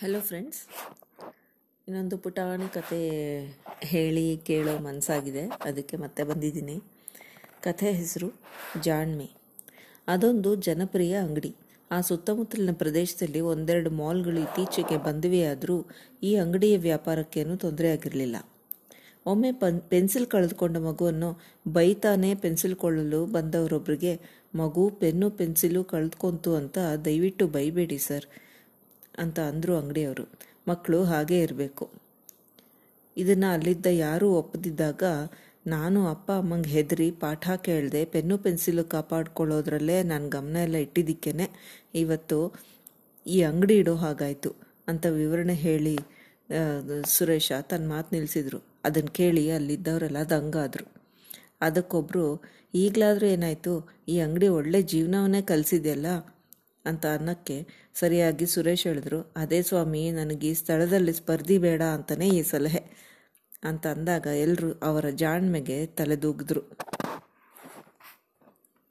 Hello friends ಇನ್ನೊಂದು ಪುಟಾಣಿ ಕತೆ ಹೇಳಿ ಕೇಳೋ ಮನಸ್ಸಾಗಿದೆ. ಅದಕ್ಕೆ ಮತ್ತೆ ಬಂದಿದ್ದೀನಿ. ಕಥೆ ಹೆಸರು ಜಾಣ್ಮೆ. ಅದೊಂದು ಜನಪ್ರಿಯ ಅಂಗಡಿ. ಆ ಸುತ್ತಮುತ್ತಲಿನ ಪ್ರದೇಶದಲ್ಲಿ ಒಂದೆರಡು ಮಾಲ್ಗಳು ಇತ್ತೀಚೆಗೆ ಬಂದಿವೆ ಆದರೂ ಈ ಅಂಗಡಿಯ ವ್ಯಾಪಾರಕ್ಕೇನೂ ತೊಂದರೆ ಆಗಿರಲಿಲ್ಲ. ಒಮ್ಮೆ ಪನ್, ಪೆನ್ಸಿಲ್ ಕಳೆದುಕೊಂಡ ಮಗುವನ್ನು ಬೈತಾನೆ ಪೆನ್ಸಿಲ್ ಕೊಳ್ಳಲು ಬಂದವರೊಬ್ಬರಿಗೆ ಮಗು, ಪೆನ್ನು, ಪೆನ್ಸಿಲು ಕಳೆದುಕೊಂತು ಅಂತ ದಯವಿಟ್ಟು ಬೈಬೇಡಿ ಸರ್. ಅಂತ ಅಂದರು ಅಂಗಡಿಯವರು. ಮಕ್ಕಳು ಹಾಗೇ ಇರಬೇಕು. ಇದನ್ನು ಅಲ್ಲಿದ್ದ ಯಾರೂ ಒಪ್ಪದಿದ್ದಾಗ ನಾನು ಅಪ್ಪ ಅಮ್ಮಂಗೆ ಹೆದರಿ ಪಾಠ ಕೇಳಿದೆ, ಪೆನ್ನು ಪೆನ್ಸಿಲು ಕಾಪಾಡ್ಕೊಳ್ಳೋದ್ರಲ್ಲೇ ನಾನು ಗಮನ ಎಲ್ಲ ಇಟ್ಟಿದ್ದಕ್ಕೇನೆ ಇವತ್ತು ಈ ಅಂಗಡಿ ಇಡೋ ಹಾಗಾಯಿತು ಅಂತ ವಿವರಣೆ ಹೇಳಿ ಸುರೇಶ ತನ್ನ ಮಾತು ನಿಲ್ಲಿಸಿದ್ರು ಅದನ್ನು ಕೇಳಿ ಅಲ್ಲಿದ್ದವರೆಲ್ಲ ದಂಗಾದರು. ಅದಕ್ಕೊಬ್ಬರು ಈಗಲಾದರೂ ಏನಾಯಿತು, ಈ ಅಂಗಡಿ ಒಳ್ಳೆ ಜೀವನವನ್ನೇ ಕಲಿಸಿದೆಯಲ್ಲ ಅಂತ ಅನ್ನಕ್ಕೆ ಸರಿಯಾಗಿ ಸುರೇಶ್ ಹೇಳಿದ್ರು, ಅದೇ ಸ್ವಾಮಿ, ನನಗೆ ಈ ಸ್ಥಳದಲ್ಲಿ ಸ್ಪರ್ಧಿ ಬೇಡ ಅಂತಲೇ ಈ ಸಲಹೆ. ಅಂತ ಅಂದಾಗ ಎಲ್ಲರೂ ಅವರ ಜಾಣ್ಮೆಗೆ ತಲೆದೂಗಿದ್ರು.